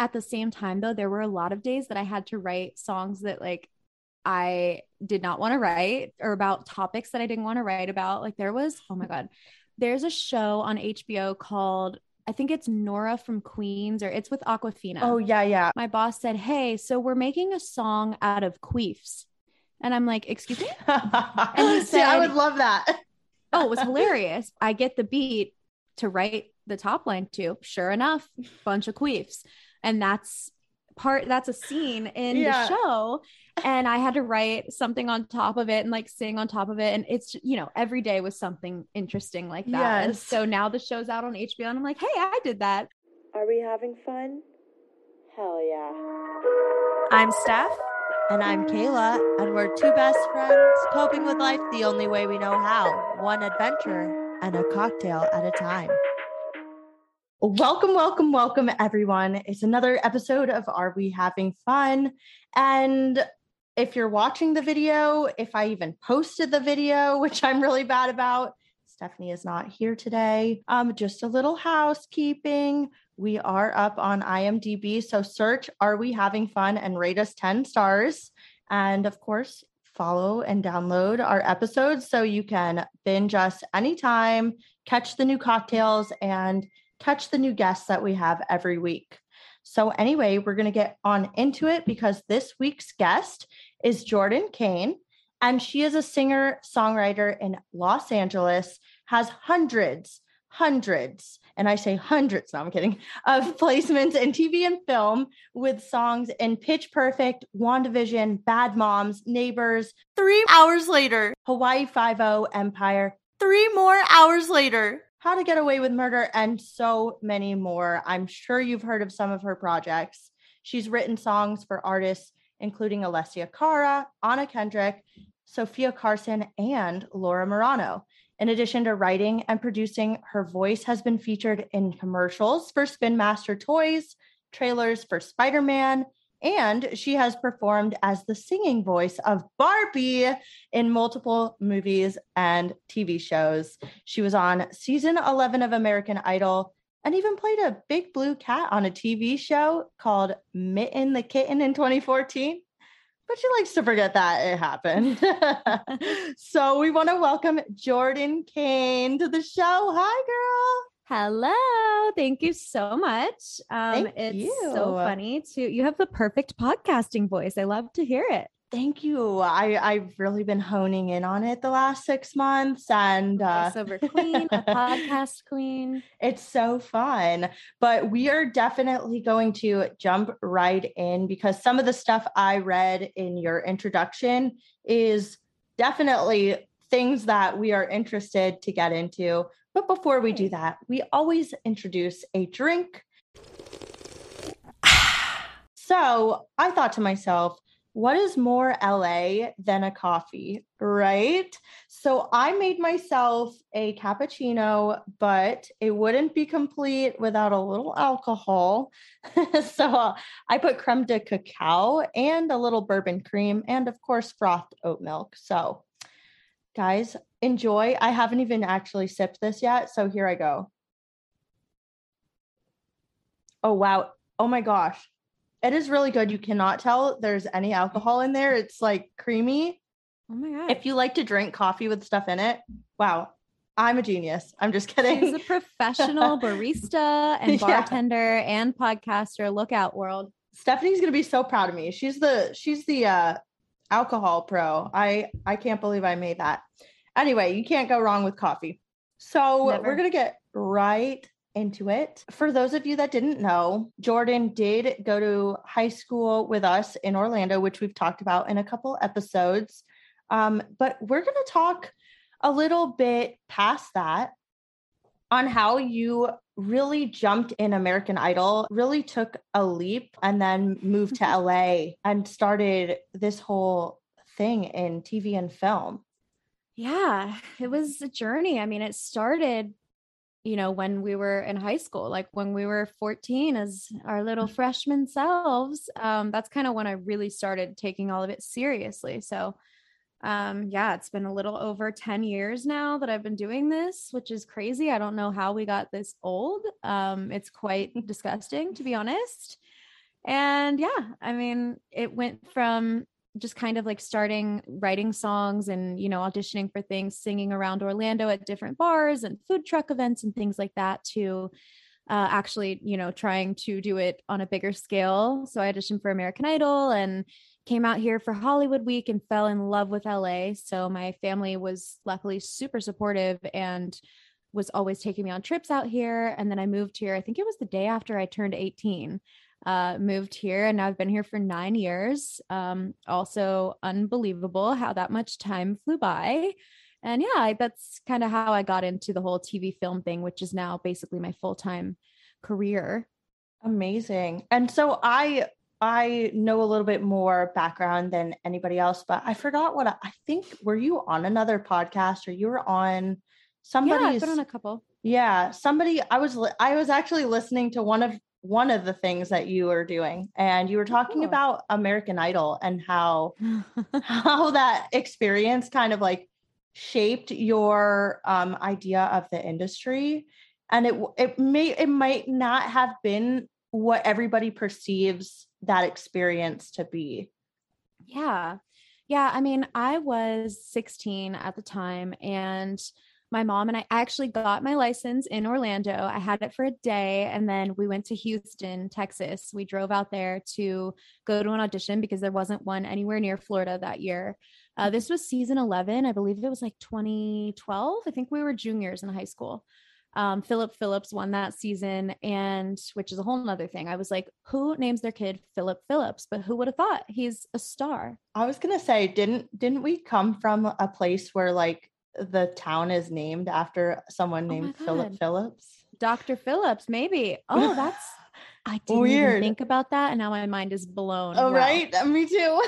at the same time though, there were a lot of days that I had to write songs that like I did not want to write or about topics that I didn't want to write about. Like there was, oh my God, there's a show on HBO called I think it's Nora from Queens or it's with Awkwafina. Oh, yeah, yeah. My boss said, Hey, so we're making a song out of queefs. And I'm like, Excuse me? and he said, See, I would love that. oh, it was hilarious. I get the beat to write the top line to. Sure enough, bunch of queefs. And that's part that's a scene in yeah. the show. And i had to write something on top of it and like sing on top of it. And it's you know every day was something interesting like that. Yes. and so now the show's out on hbo and i'm like hey i did that. Are we having fun? Hell yeah. I'm steph. And i'm kayla. And we're two best friends coping with life the only way we know how. One adventure and a cocktail at a time Welcome, welcome, welcome, everyone. It's another episode of Are We Having Fun? And if you're watching the video, if I even posted the video, which I'm really bad about, Stephanie is not here today. Um, just a little housekeeping. We are up on IMDb. So search Are We Having Fun and rate us 10 stars. And of course, follow and download our episodes so you can binge us anytime, catch the new cocktails, and catch the new guests that we have every week. So, anyway, we're going to get on into it because this week's guest is Jordan Kane, and she is a singer songwriter in Los Angeles, has hundreds, hundreds, and I say hundreds, no, I'm kidding, of placements in TV and film with songs in Pitch Perfect, WandaVision, Bad Moms, Neighbors, Three Hours Later, Hawaii Five O, Empire, Three More Hours Later, how to Get Away with Murder, and so many more. I'm sure you've heard of some of her projects. She's written songs for artists including Alessia Cara, Anna Kendrick, Sofia Carson, and Laura Marano. In addition to writing and producing, her voice has been featured in commercials for Spin Master Toys, trailers for Spider Man, and she has performed as the singing voice of Barbie in multiple movies and TV shows. She was on season 11 of American Idol and even played a big blue cat on a TV show called Mitten the Kitten in 2014. But she likes to forget that it happened. so we want to welcome Jordan Kane to the show. Hi, girl. Hello. Thank you so much. Um, Thank it's you. so funny to you have the perfect podcasting voice. I love to hear it. Thank you. I, I've really been honing in on it the last six months and uh queen, a podcast queen. It's so fun. But we are definitely going to jump right in because some of the stuff I read in your introduction is definitely things that we are interested to get into. But before we do that, we always introduce a drink. so I thought to myself, what is more LA than a coffee, right? So I made myself a cappuccino, but it wouldn't be complete without a little alcohol. so I put creme de cacao and a little bourbon cream, and of course, frothed oat milk. So guys, enjoy. I haven't even actually sipped this yet. So here I go. Oh, wow. Oh my gosh. It is really good. You cannot tell there's any alcohol in there. It's like creamy. Oh my God. If you like to drink coffee with stuff in it, wow. I'm a genius. I'm just kidding. She's a professional barista and bartender yeah. and podcaster. Look out, world. Stephanie's gonna be so proud of me. She's the she's the uh alcohol pro. I I can't believe I made that. Anyway, you can't go wrong with coffee. So Never. we're gonna get right into it. For those of you that didn't know, Jordan did go to high school with us in Orlando, which we've talked about in a couple episodes. Um, but we're going to talk a little bit past that on how you really jumped in American Idol, really took a leap and then moved to LA and started this whole thing in TV and film. Yeah, it was a journey. I mean, it started you know, when we were in high school, like when we were 14 as our little mm. freshman selves, um, that's kind of when I really started taking all of it seriously. So, um, yeah, it's been a little over 10 years now that I've been doing this, which is crazy. I don't know how we got this old. Um, it's quite disgusting, to be honest. And yeah, I mean, it went from just kind of like starting writing songs and you know auditioning for things singing around orlando at different bars and food truck events and things like that to uh, actually you know trying to do it on a bigger scale. So i auditioned for american idol and came out here for hollywood week and fell in love with la so my family was luckily super supportive and was always taking me on trips out here. And then i moved here i think it was the day after i turned 18 uh, moved here and I've been here for nine years. Um, also, unbelievable how that much time flew by. And yeah, that's kind of how I got into the whole TV film thing, which is now basically my full time career. Amazing. And so I I know a little bit more background than anybody else, but I forgot what I, I think. Were you on another podcast or you were on somebody's? Yeah, I've been on a couple. Yeah, somebody. I was I was actually listening to one of one of the things that you were doing and you were talking oh. about american idol and how how that experience kind of like shaped your um, idea of the industry and it it may it might not have been what everybody perceives that experience to be yeah yeah i mean i was 16 at the time and my mom and I actually got my license in Orlando. I had it for a day and then we went to Houston, Texas. We drove out there to go to an audition because there wasn't one anywhere near Florida that year. Uh, this was season 11. I believe it was like 2012. I think we were juniors in high school. Um, Philip Phillips won that season, and which is a whole nother thing. I was like, who names their kid Philip Phillips? But who would have thought he's a star? I was gonna say, didn't didn't we come from a place where like the town is named after someone oh named Philip Phillips? Dr. Phillips, maybe. Oh, that's I didn't Weird. even think about that, and now my mind is blown. Oh, wow. right, uh, me too.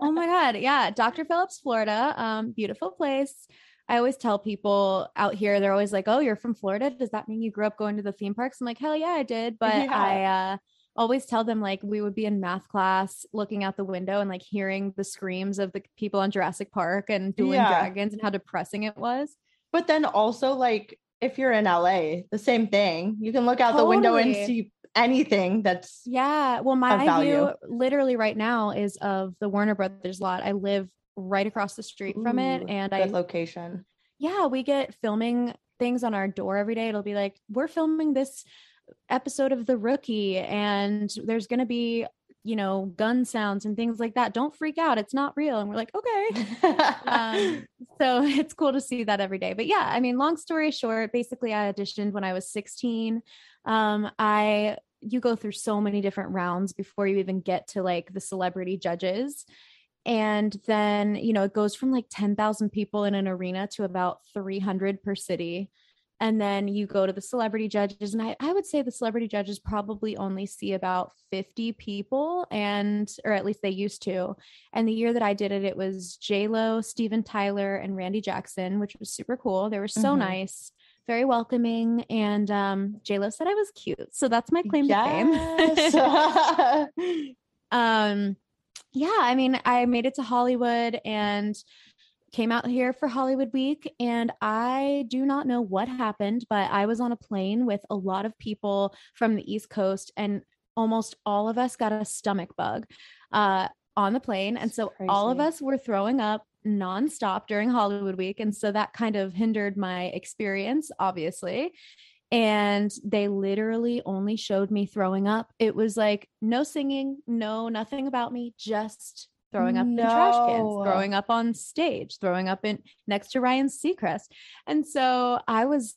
oh my god, yeah, Dr. Phillips, Florida, um, beautiful place. I always tell people out here, they're always like, "Oh, you're from Florida? Does that mean you grew up going to the theme parks?" I'm like, "Hell yeah, I did," but yeah. I uh, always tell them like we would be in math class looking out the window and like hearing the screams of the people on Jurassic Park and dueling yeah. dragons and how depressing it was. But then also like if you're in LA, the same thing. You can look out totally. the window and see anything that's yeah. Well, my view literally right now is of the Warner Brothers lot. I live right across the street Ooh, from it, and I location. Yeah, we get filming things on our door every day. It'll be like we're filming this episode of The Rookie and there's going to be you know gun sounds and things like that. Don't freak out it's not real. And we're like okay. Um, so it's cool to see that every day. But yeah i mean long story short basically i auditioned when i was 16 um, i you go through so many different rounds before you even get to like the celebrity judges. And then you know it goes from like 10,000 people in an arena to about 300 per city and then you go to the celebrity judges and I, I would say the celebrity judges probably only see about 50 people and or at least they used to and the year that i did it it was j-lo steven tyler and randy jackson which was super cool they were so mm-hmm. nice very welcoming and um j-lo said i was cute so that's my claim yes. to fame um yeah i mean i made it to hollywood and came out here for Hollywood Week, and I do not know what happened, but I was on a plane with a lot of people from the East Coast, and almost all of us got a stomach bug uh, on the plane. And so all of us were throwing up nonstop during Hollywood Week. And so that kind of hindered my experience, obviously. And they literally only showed me throwing up. It was like no singing, no, nothing about me, just throwing up no. in trash cans, throwing up on stage, throwing up in next to Ryan Seacrest. And so I was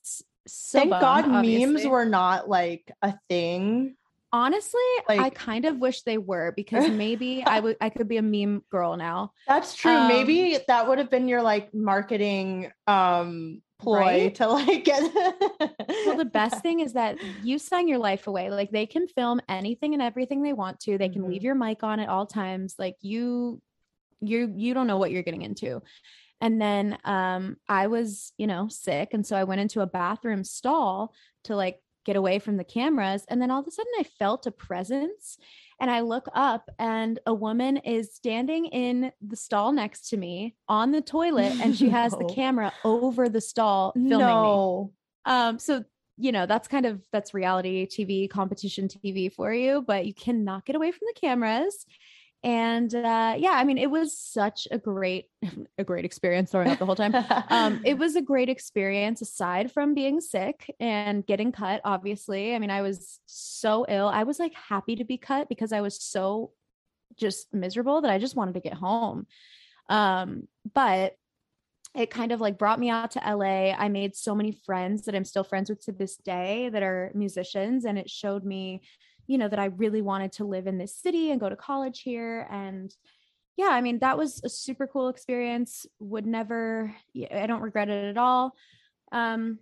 so Thank bummed, God obviously. memes were not like a thing. Honestly, like, I kind of wish they were because maybe I would I could be a meme girl now. That's true. Um, maybe that would have been your like marketing um ploy right? to like get well the best thing is that you sign your life away like they can film anything and everything they want to they can mm-hmm. leave your mic on at all times like you you you don't know what you're getting into and then um i was you know sick and so i went into a bathroom stall to like get away from the cameras and then all of a sudden i felt a presence and I look up and a woman is standing in the stall next to me on the toilet and she has no. the camera over the stall filming no. me. Um, so you know, that's kind of that's reality TV, competition TV for you, but you cannot get away from the cameras. And uh, yeah, I mean, it was such a great, a great experience throwing up the whole time. um, it was a great experience aside from being sick and getting cut. Obviously, I mean, I was so ill. I was like happy to be cut because I was so just miserable that I just wanted to get home. Um, but it kind of like brought me out to LA. I made so many friends that I'm still friends with to this day that are musicians. And it showed me, you know, that I really wanted to live in this city and go to college here. And yeah, I mean, that was a super cool experience. Would never, I don't regret it at all. Um,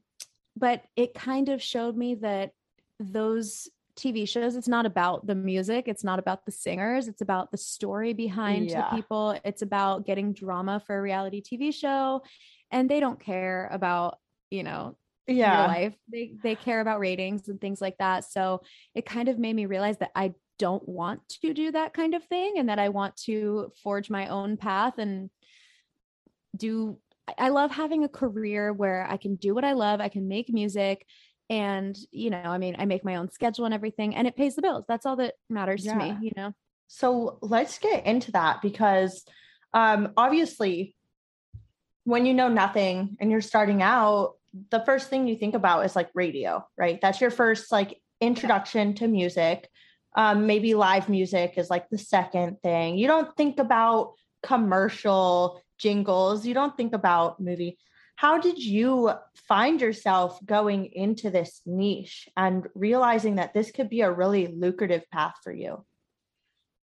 but it kind of showed me that those TV shows, it's not about the music, it's not about the singers, it's about the story behind yeah. the people. It's about getting drama for a reality TV show. And they don't care about, you know, yeah. your life. They they care about ratings and things like that. So it kind of made me realize that I don't want to do that kind of thing and that I want to forge my own path and do I love having a career where I can do what I love, I can make music, and you know i mean i make my own schedule and everything and it pays the bills that's all that matters yeah. to me you know so let's get into that because um obviously when you know nothing and you're starting out the first thing you think about is like radio right? That's your first like introduction to music. Um maybe live music is like the second thing. You don't think about commercial jingles. You don't think about movie. How did you find yourself going into this niche and realizing that this could be a really lucrative path for you?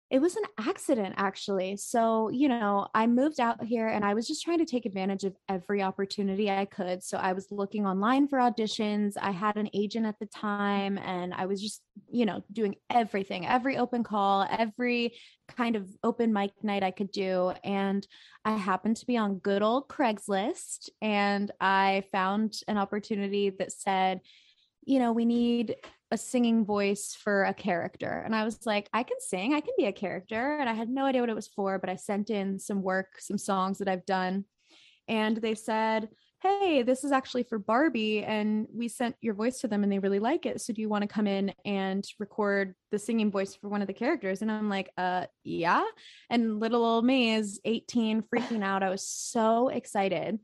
It was an accident, actually. So, you know, I moved out here and I was just trying to take advantage of every opportunity I could. So, I was looking online for auditions. I had an agent at the time and I was just, you know, doing everything, every open call, every kind of open mic night I could do. And I happened to be on good old Craigslist and I found an opportunity that said, you know, we need a singing voice for a character. And I was like, I can sing, I can be a character. And I had no idea what it was for, but I sent in some work, some songs that I've done. And they said, Hey, this is actually for Barbie. And we sent your voice to them and they really like it. So do you want to come in and record the singing voice for one of the characters? And I'm like, uh, yeah. And little old me is 18, freaking out. I was so excited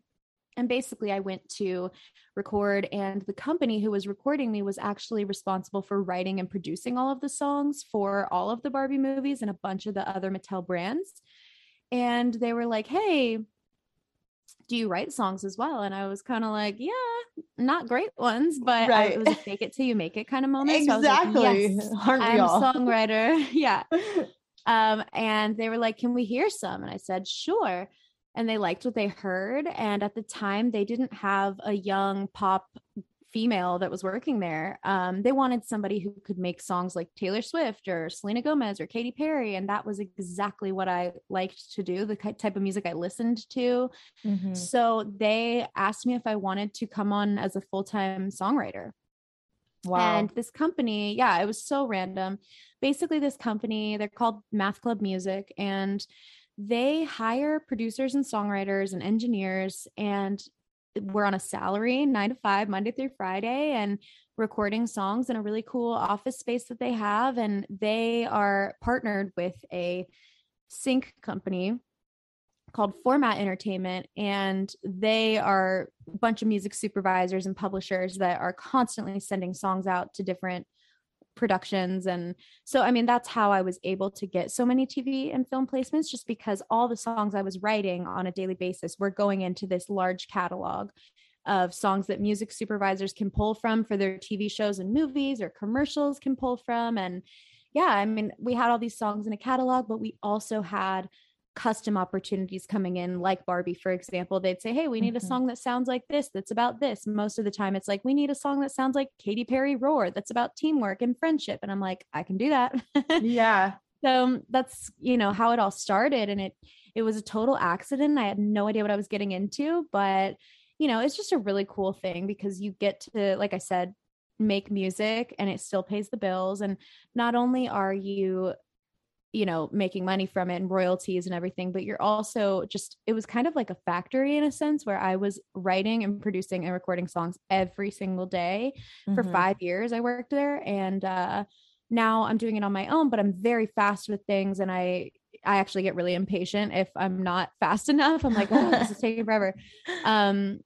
and basically i went to record and the company who was recording me was actually responsible for writing and producing all of the songs for all of the barbie movies and a bunch of the other mattel brands. And they were like hey do you write songs as well? And i was kind of like yeah not great ones but right. I, it was a fake it till you make it kind of moment exactly so like, yes, i'm a songwriter. Yeah. Um and they were like can we hear some? And i said sure and they liked what they heard. And at the time, they didn't have a young pop female that was working there. Um, they wanted somebody who could make songs like Taylor Swift or Selena Gomez or Katy Perry. And that was exactly what I liked to do, the type of music I listened to. Mm-hmm. So they asked me if I wanted to come on as a full time songwriter. Wow. And this company, yeah, it was so random. Basically, this company, they're called Math Club Music. And they hire producers and songwriters and engineers and we're on a salary nine to five monday through friday and recording songs in a really cool office space that they have and they are partnered with a sync company called format entertainment and they are a bunch of music supervisors and publishers that are constantly sending songs out to different productions and so i mean that's how i was able to get so many tv and film placements just because all the songs i was writing on a daily basis were going into this large catalog of songs that music supervisors can pull from for their tv shows and movies or commercials can pull from and yeah i mean we had all these songs in a catalog but we also had custom opportunities coming in like barbie for example they'd say hey we need mm-hmm. a song that sounds like this that's about this. Most of the time it's like we need a song that sounds like Katy Perry roar that's about teamwork and friendship. And i'm like i can do that. Yeah. So that's you know how it all started and it it was a total accident. I had no idea what i was getting into but you know it's just a really cool thing because you get to like i said make music and it still pays the bills and not only are you you know, making money from it and royalties and everything, but you're also just, it was kind of like a factory in a sense where I was writing and producing and recording songs every single day mm-hmm. for five years. I worked there and uh, now I'm doing it on my own, but I'm very fast with things and I, I actually get really impatient if I'm not fast enough. I'm like, oh, this is taking forever. Um,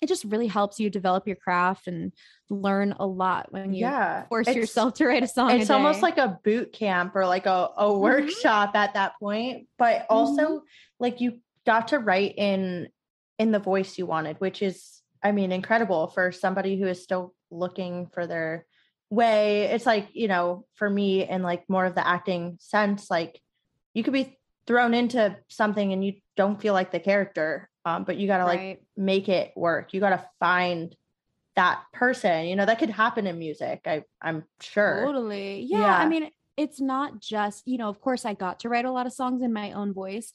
it just really helps you develop your craft and learn a lot when you yeah, force yourself to write a song. It's a almost like a boot camp or like a, a mm-hmm. workshop at that point, but also mm-hmm. like you got to write in in the voice you wanted, which is I mean incredible for somebody who is still looking for their way. It's like, you know, for me in like more of the acting sense, like you could be thrown into something and you don't feel like the character um, but you got to right. like make it work you got to find that person you know that could happen in music i i'm sure totally yeah, yeah, i mean it's not just you know of course i got to write a lot of songs in my own voice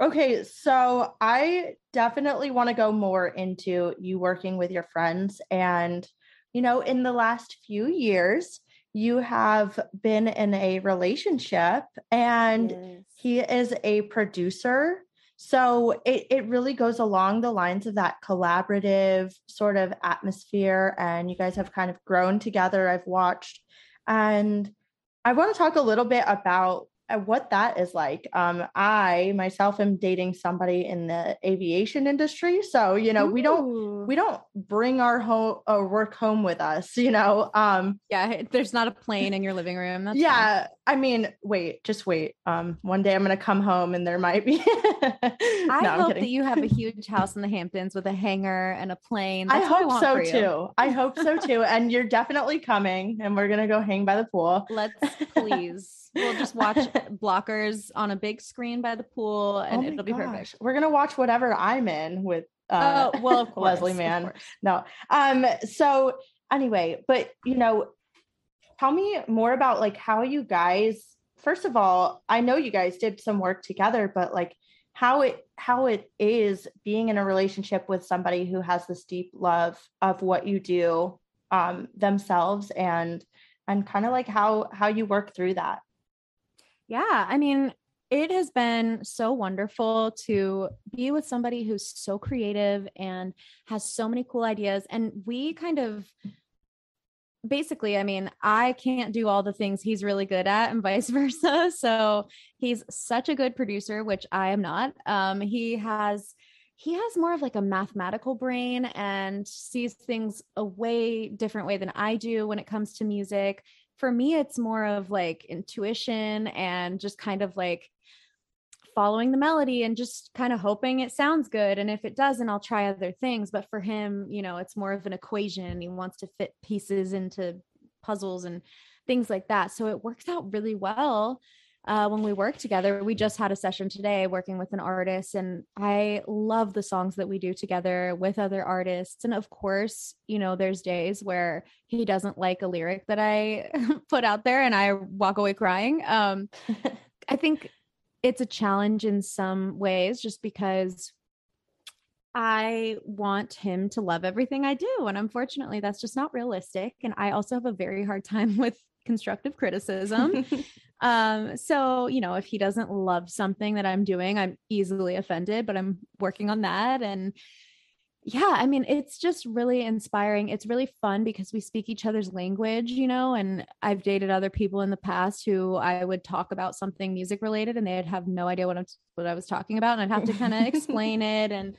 Okay, so I definitely want to go more into you working with your friends. And, you know, in the last few years, you have been in a relationship and yes. he is a producer. So it, it really goes along the lines of that collaborative sort of atmosphere. And you guys have kind of grown together. I've watched. And I want to talk a little bit about what that is like. Um, I myself am dating somebody in the aviation industry, so you know Ooh. we don't we don't bring our home or work home with us. You know, um, yeah, there's not a plane in your living room. That's yeah, fine. I mean, wait, just wait. Um, one day I'm gonna come home and there might be. I no, hope that you have a huge house in the Hamptons with a hangar and a plane. That's I hope I so too. I hope so too. And you're definitely coming, and we're gonna go hang by the pool. Let's please. We'll just watch blockers on a big screen by the pool, and oh it'll be gosh. perfect. We're gonna watch whatever I'm in with. Uh, oh well, of course, Leslie Mann. No, um. So anyway, but you know, tell me more about like how you guys. First of all, I know you guys did some work together, but like how it how it is being in a relationship with somebody who has this deep love of what you do um themselves and and kind of like how how you work through that yeah, I mean, it has been so wonderful to be with somebody who's so creative and has so many cool ideas. And we kind of basically, I mean, I can't do all the things he's really good at and vice versa. So he's such a good producer, which I am not. Um, he has he has more of like a mathematical brain and sees things a way different way than I do when it comes to music for me it's more of like intuition and just kind of like following the melody and just kind of hoping it sounds good and if it doesn't I'll try other things. But for him you know it's more of an equation. He wants to fit pieces into puzzles and things like that. So it works out really well uh, when we work together. We just had a session today working with an artist, and I love the songs that we do together with other artists. And of course, you know, there's days where he doesn't like a lyric that I put out there and I walk away crying. Um, I think it's a challenge in some ways just because I want him to love everything I do. And unfortunately, that's just not realistic. And I also have a very hard time with constructive criticism. um, so, you know, if he doesn't love something that I'm doing, I'm easily offended, but I'm working on that. And yeah, I mean, it's just really inspiring. It's really fun because we speak each other's language, you know, and I've dated other people in the past who I would talk about something music related and they'd have no idea what, I'm, what I was talking about. And I'd have to kind of explain it. And,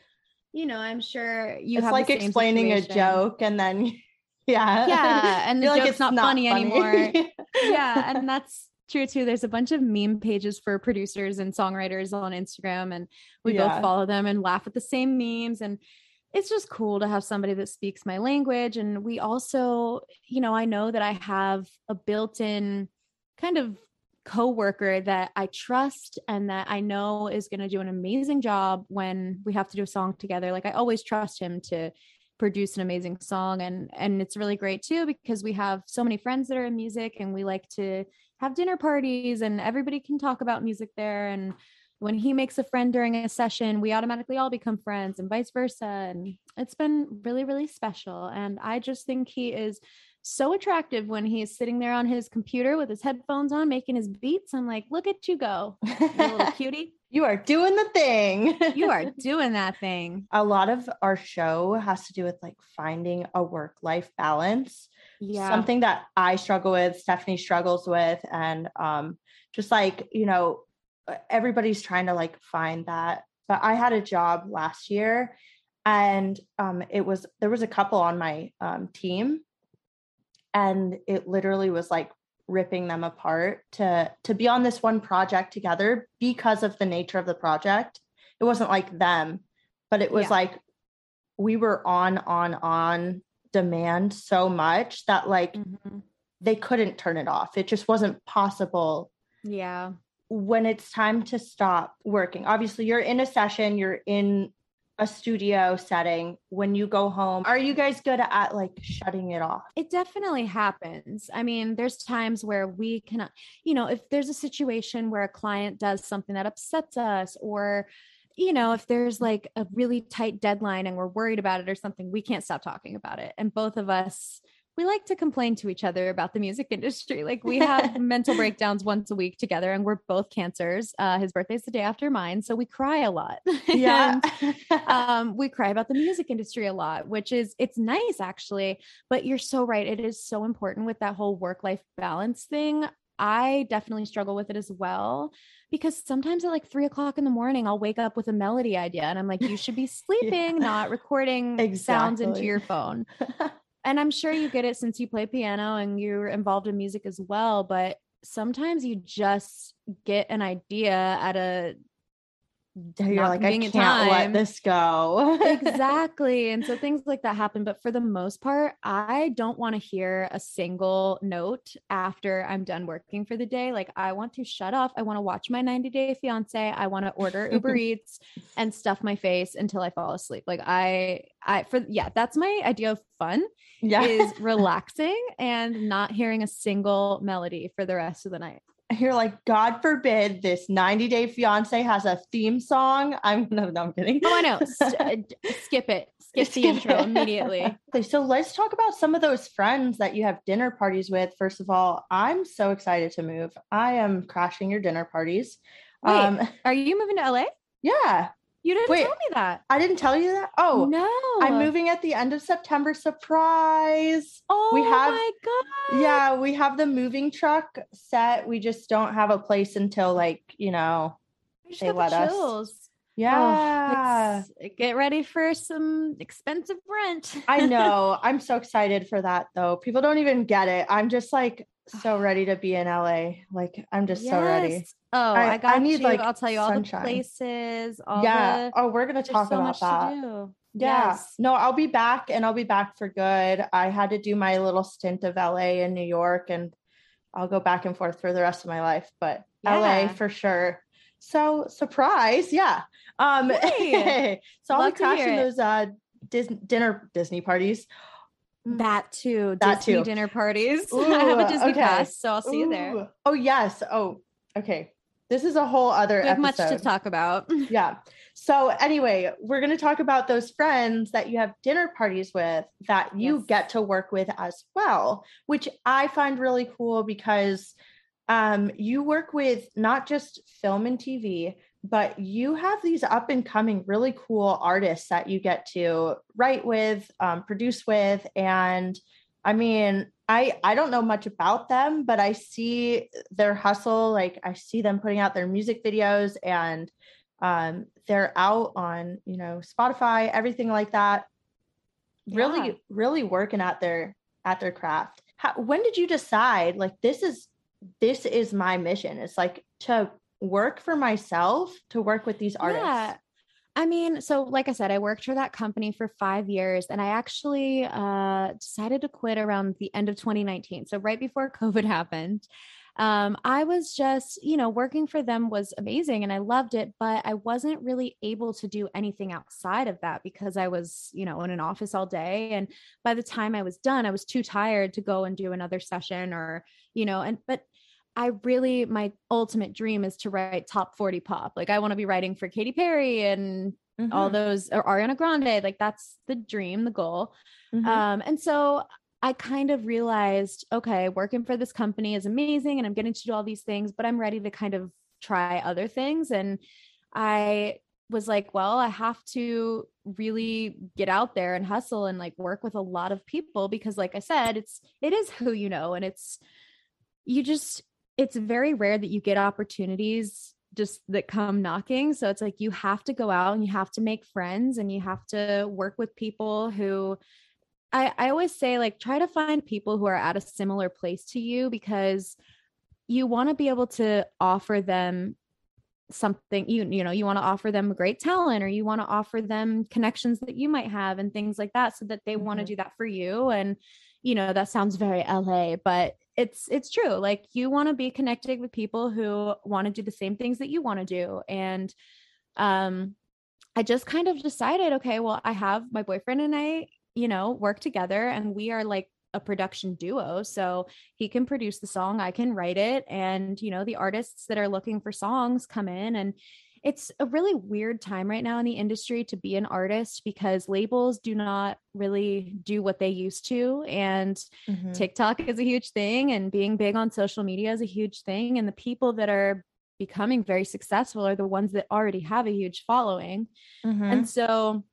you know, I'm sure you it's like explaining situation. a joke and then yeah. Yeah. And the like it's not, not funny, funny, anymore. yeah. And that's true too. There's a bunch of meme pages for producers and songwriters on Instagram, and we yeah. both follow them and laugh at the same memes. And it's just cool to have somebody that speaks my language. And we also, you know, I know that I have a built in kind of co-worker that I trust and that I know is going to do an amazing job when we have to do a song together. Like I always trust him to produce an amazing song and and it's really great too because we have so many friends that are in music and we like to have dinner parties and everybody can talk about music there and when he makes a friend during a session, we automatically all become friends and vice versa. And it's been really, really special. And I just think he is so attractive when he's sitting there on his computer with his headphones on making his beats. I'm like, look at you go, you little cutie. You are doing the thing. you are doing that thing. A lot of our show has to do with like finding a work life balance. Yeah. Something that I struggle with, Stephanie struggles with. And um, just like, you know, everybody's trying to like find that. But I had a job last year and um, it was there was a couple on my um, team and it literally was like ripping them apart to to be on this one project together because of the nature of the project it wasn't like them but it was yeah. like we were on on on demand so much that like mm-hmm. they couldn't turn it off it just wasn't possible yeah when it's time to stop working obviously you're in a session you're in a studio setting when you go home. Are you guys good at like shutting it off? It definitely happens. I mean there's times where we cannot you know if there's a situation where a client does something that upsets us or you know if there's like a really tight deadline and we're worried about it or something we can't stop talking about it. And both of us we like to complain to each other about the music industry. Like we have mental breakdowns once a week together, and we're both cancers. Uh, his birthday's the day after mine, so we cry a lot. Yeah, and, um, we cry about the music industry a lot, which is it's nice actually. But you're so right; it is so important with that whole work life balance thing. I definitely struggle with it as well because sometimes at like three o'clock in the morning, I'll wake up with a melody idea and I'm like, you should be sleeping, yeah. not recording exactly. sounds into your phone and I'm sure you get it since you play piano and you're involved in music as well, but sometimes you just get an idea at a you're like, I can't time. let this go. exactly. And so things like that happen. But for the most part, I don't want to hear a single note after I'm done working for the day. Like, I want to shut off. I want to watch my 90 Day Fiance. I want to order Uber Eats and stuff my face until I fall asleep. Like, I, I, for, yeah, that's my idea of fun. Yeah. Is relaxing and not hearing a single melody for the rest of the night you're like, God forbid this 90 Day Fiance has a theme song. I'm no, no, I'm kidding. Oh, I know. St- skip it. Skip, skip the intro it. immediately. Okay, so let's talk about some of those friends that you have dinner parties with. First of all, I'm so excited to move. I am crashing your dinner parties. Wait, um, are you moving to LA? Yeah. You didn't Wait, tell me that. I didn't tell you that. Oh no! I'm moving at the end of September. Surprise! Oh we have, my god! Yeah, we have the moving truck set. We just don't have a place until like you know they let the us. Yeah. Oh, uh, get ready for some expensive rent. I know. I'm so excited for that though. People don't even get it. I'm just like so ready to be in LA. Like I'm just yes. so ready. Oh, I, I got I need, you. Like, I'll tell you all sunshine. the places. All yeah. The, oh, we're gonna talk so about that. Yeah. Yes. No, I'll be back and I'll be back for good. I had to do my little stint of LA and New York and I'll go back and forth for the rest of my life, but yeah. LA for sure. So surprise. Yeah. Um hey. so I'll be crashing those uh Dis- dinner Disney parties. That too. That Disney too. dinner parties. Ooh, I have a Disney okay. pass, so I'll see Ooh. you there. Oh yes. Oh, okay. This is a whole other we have much to talk about. yeah. So anyway, we're going to talk about those friends that you have dinner parties with that you yes. get to work with as well, which I find really cool because um, you work with not just film and TV, but you have these up and coming really cool artists that you get to write with, um, produce with, and I mean, I I don't know much about them, but I see their hustle. Like I see them putting out their music videos, and um, they're out on you know Spotify, everything like that. Yeah. Really, really working at their at their craft. How, when did you decide like this is this is my mission? It's like to work for myself, to work with these artists. Yeah. I mean, so like I said, I worked for that company for five years and I actually uh, decided to quit around the end of 2019. So, right before COVID happened. Um, I was just, you know, working for them was amazing and I loved it, but I wasn't really able to do anything outside of that because I was, you know, in an office all day. And by the time I was done, I was too tired to go and do another session or, you know, and but I really, my ultimate dream is to write top 40 pop. Like, I want to be writing for Katy Perry and mm-hmm. all those, or Ariana Grande. Like, that's the dream, the goal. Mm-hmm. Um, and so I kind of realized, okay, working for this company is amazing and I'm getting to do all these things, but I'm ready to kind of try other things. And I was like, well, I have to really get out there and hustle and like work with a lot of people because like I said, it's it is who you know and it's you just it's very rare that you get opportunities just that come knocking. So it's like you have to go out and you have to make friends and you have to work with people who I, I always say like try to find people who are at a similar place to you because you want to be able to offer them something you you know you want to offer them great talent or you want to offer them connections that you might have and things like that so that they mm-hmm. want to do that for you and you know that sounds very LA but it's it's true like you want to be connected with people who want to do the same things that you want to do and um I just kind of decided okay well I have my boyfriend and I you know work together and we are like a production duo so he can produce the song i can write it and you know the artists that are looking for songs come in and it's a really weird time right now in the industry to be an artist because labels do not really do what they used to and mm-hmm. TikTok is a huge thing and being big on social media is a huge thing and the people that are becoming very successful are the ones that already have a huge following mm-hmm. and so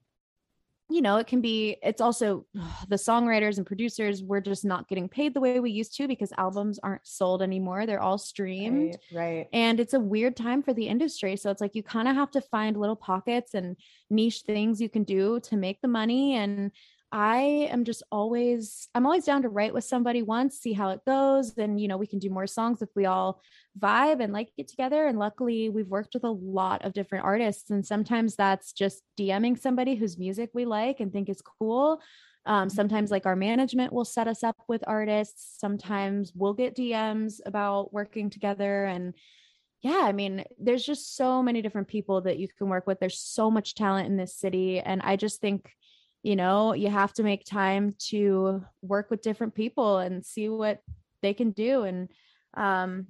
you know, it can be, it's also ugh, the songwriters and producers, we're just not getting paid the way we used to because albums aren't sold anymore. They're all streamed. Right. right. And it's a weird time for the industry. So it's like you kind of have to find little pockets and niche things you can do to make the money. And I am just always I'm always down to write with somebody once, see how it goes. And you know, we can do more songs if we all vibe and like it together. And luckily we've worked with a lot of different artists. And sometimes that's just DMing somebody whose music we like and think is cool. Um, mm-hmm. sometimes like our management will set us up with artists. Sometimes we'll get DMs about working together and yeah, I mean, there's just so many different people that you can work with. There's so much talent in this city. And I just think you know you have to make time to work with different people and see what they can do. And um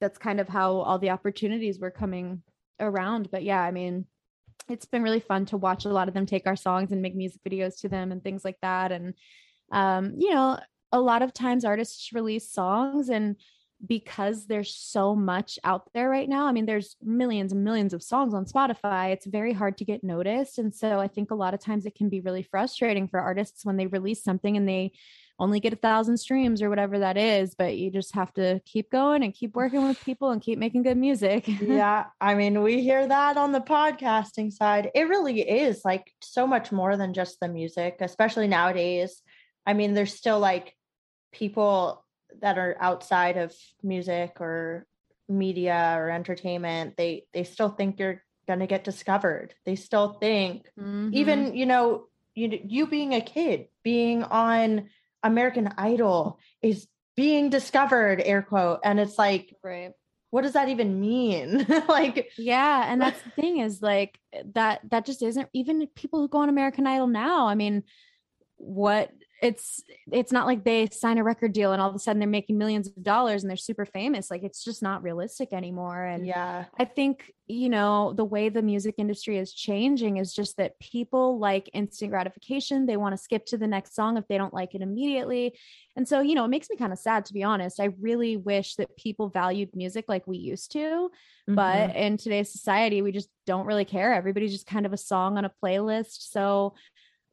that's kind of how all the opportunities were coming around. But yeah i mean it's been really fun to watch a lot of them take our songs and make music videos to them and things like that. And um you know a lot of times artists release songs and because there's so much out there right now. I mean, there's millions and millions of songs on Spotify. It's very hard to get noticed. And so I think a lot of times it can be really frustrating for artists when they release something and they only get a thousand streams or whatever that is. But you just have to keep going and keep working with people and keep making good music. yeah. I mean, we hear that on the podcasting side. It really is like so much more than just the music, especially nowadays. I mean, there's still like people that are outside of music or media or entertainment they they still think you're going to get discovered. They still think mm-hmm. even you know you you being a kid being on american idol is being discovered air quote and it's like right. what does that even mean? Like yeah and that's the thing is like that that just isn't even people who go on american idol now i mean what it's it's not like they sign a record deal and all of a sudden they're making millions of dollars and they're super famous. Like it's just not realistic anymore. And yeah. I think you know the way the music industry is changing is just that people like instant gratification. They want to skip to the next song if they don't like it immediately. And so you know it makes me kind of sad to be honest. I really wish that people valued music like we used to mm-hmm. but in today's society we just don't really care. Everybody's just kind of a song on a playlist. So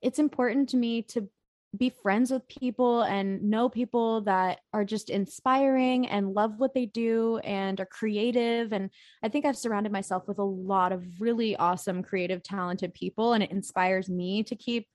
it's important to me to be friends with people and know people that are just inspiring and love what they do and are creative and i think i've surrounded myself with a lot of really awesome creative talented people and it inspires me to keep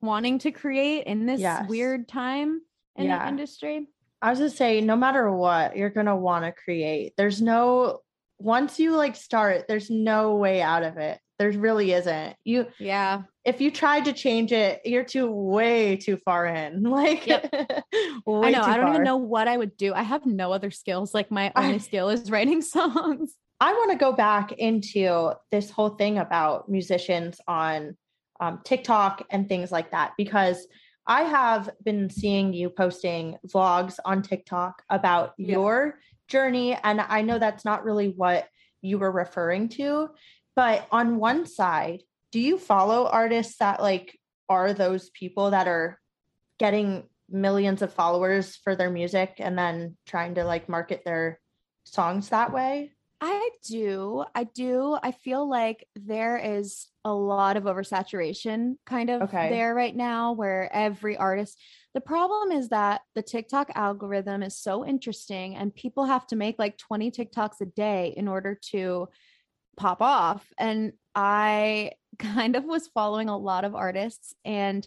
wanting to create in this yes. weird time in yeah. the industry i was just say no matter what you're going to want to create there's no once you like start there's no way out of it there really isn't. You yeah. If you tried to change it, you're too way too far in. Like yep. I know. I don't far. even know what I would do. I have no other skills. Like my only I, skill is writing songs. I want to go back into this whole thing about musicians on um, TikTok and things like that because I have been seeing you posting vlogs on TikTok about yeah. your journey. And I know that's not really what you were referring to, but on one side, do you follow artists that like are those people that are getting millions of followers for their music and then trying to like market their songs that way? I do. I do. I feel like there is a lot of oversaturation kind of Okay. there right now where every artist the problem is that the TikTok algorithm is so interesting and people have to make like 20 TikToks a day in order to pop off and I kind of was following a lot of artists and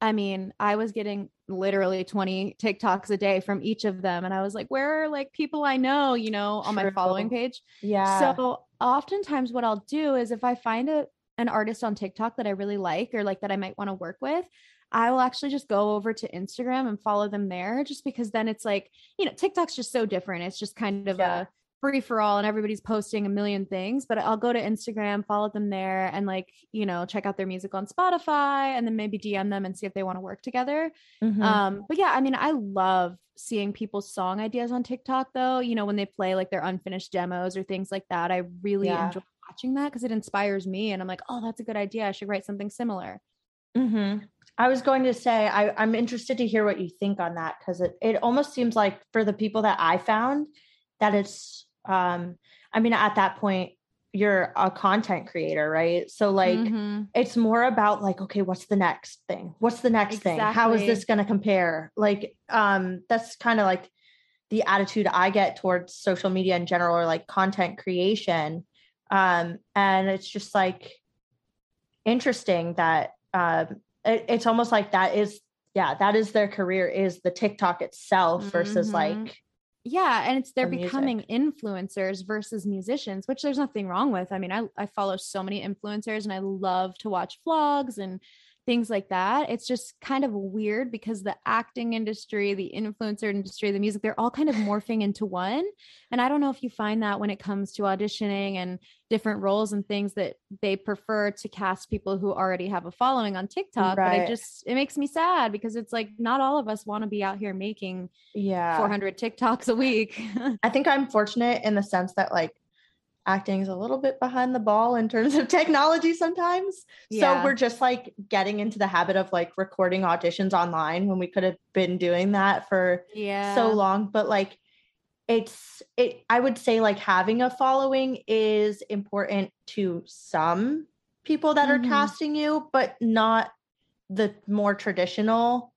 I mean, I was getting literally 20 TikToks a day from each of them and I was like, where are like people I know, you know, on my following page? Yeah. So oftentimes what I'll do is if I find a an artist on TikTok that I really like or like that I might want to work with, I will actually just go over to Instagram and follow them there just because then it's like, you know, TikTok's just so different. It's just kind of Yeah. a free for all and everybody's posting a million things, but I'll go to Instagram, follow them there and like, you know, check out their music on Spotify and then maybe DM them and see if they want to work together. Mhm. Um, but yeah, I mean, I love seeing people's song ideas on TikTok though. You know, when they play like their unfinished demos or things like that, I really Yeah. enjoy watching that because it inspires me and I'm like, oh, that's a good idea. I should write something similar. hmm I was going to say I, I'm interested to hear what you think on that because it, it almost seems like for the people that I found that it's um I mean at that point you're a content creator, right? So like Mhm. it's more about like okay, what's the next thing? What's the next thing? How is this going to compare? Like um that's kind of like the attitude I get towards social media in general or like content creation. Um and it's just like interesting that um it, it's almost like that is yeah that is their career is the tiktok itself versus Mhm. like Yeah, and it's they're the music. becoming influencers versus musicians, which there's nothing wrong with. I mean, I I follow so many influencers and I love to watch vlogs and things like that. It's just kind of weird because the acting industry, the influencer industry, the music, they're all kind of morphing into one. And I don't know if you find that when it comes to auditioning and different roles and things that they prefer to cast people who already have a following on TikTok. But Right. I just it makes me sad because it's like not all of us want to be out here making yeah 400 TikToks a week. i think i'm fortunate in the sense that like acting is a little bit behind the ball in terms of technology sometimes so we're just like getting into the habit of like recording auditions online when we could have been doing that for yeah. so long but like it's it i would say like having a following is important to some people that Mhm. are casting you but not the more traditional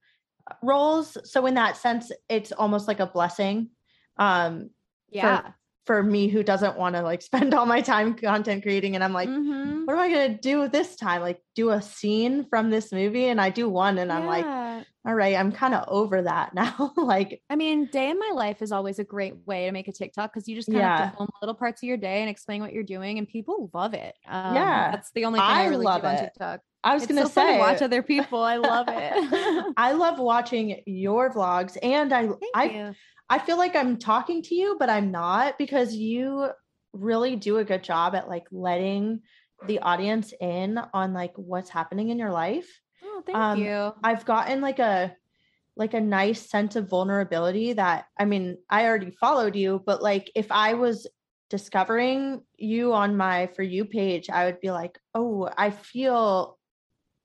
roles so in that sense it's almost like a blessing um Yeah. for me who doesn't want to like spend all my time content creating and i'm like Mhm. what am i going to do this time like do a scene from this movie and i do one and i'm like all right i'm kind of over that now like I mean, day in my life is always a great way to make a TikTok because you just kind of Yeah. to film little parts of your day and explain what you're doing, and people love it. Um, Yeah. that's the only thing I, I really love do on. TikTok. i was It's going so say to watch other people. I love it. I love watching your vlogs and I Thank I you. I feel like I'm talking to you but I'm not because you really do a good job at like letting the audience in on like what's happening in your life. Oh, thank um, you. I've gotten like a like a nice sense of vulnerability that I mean, I already followed you, but like if I was discovering you on my for you page, I would be like, "Oh, I feel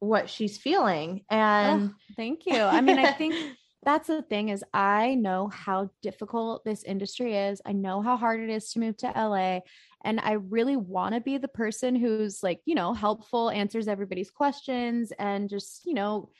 what she's feeling." And Oh, thank you. I mean, I think that's the thing is I know how difficult this industry is. I know how hard it is to move to LA and I really want to be the person who's like, you know, helpful, answers everybody's questions and just, you know,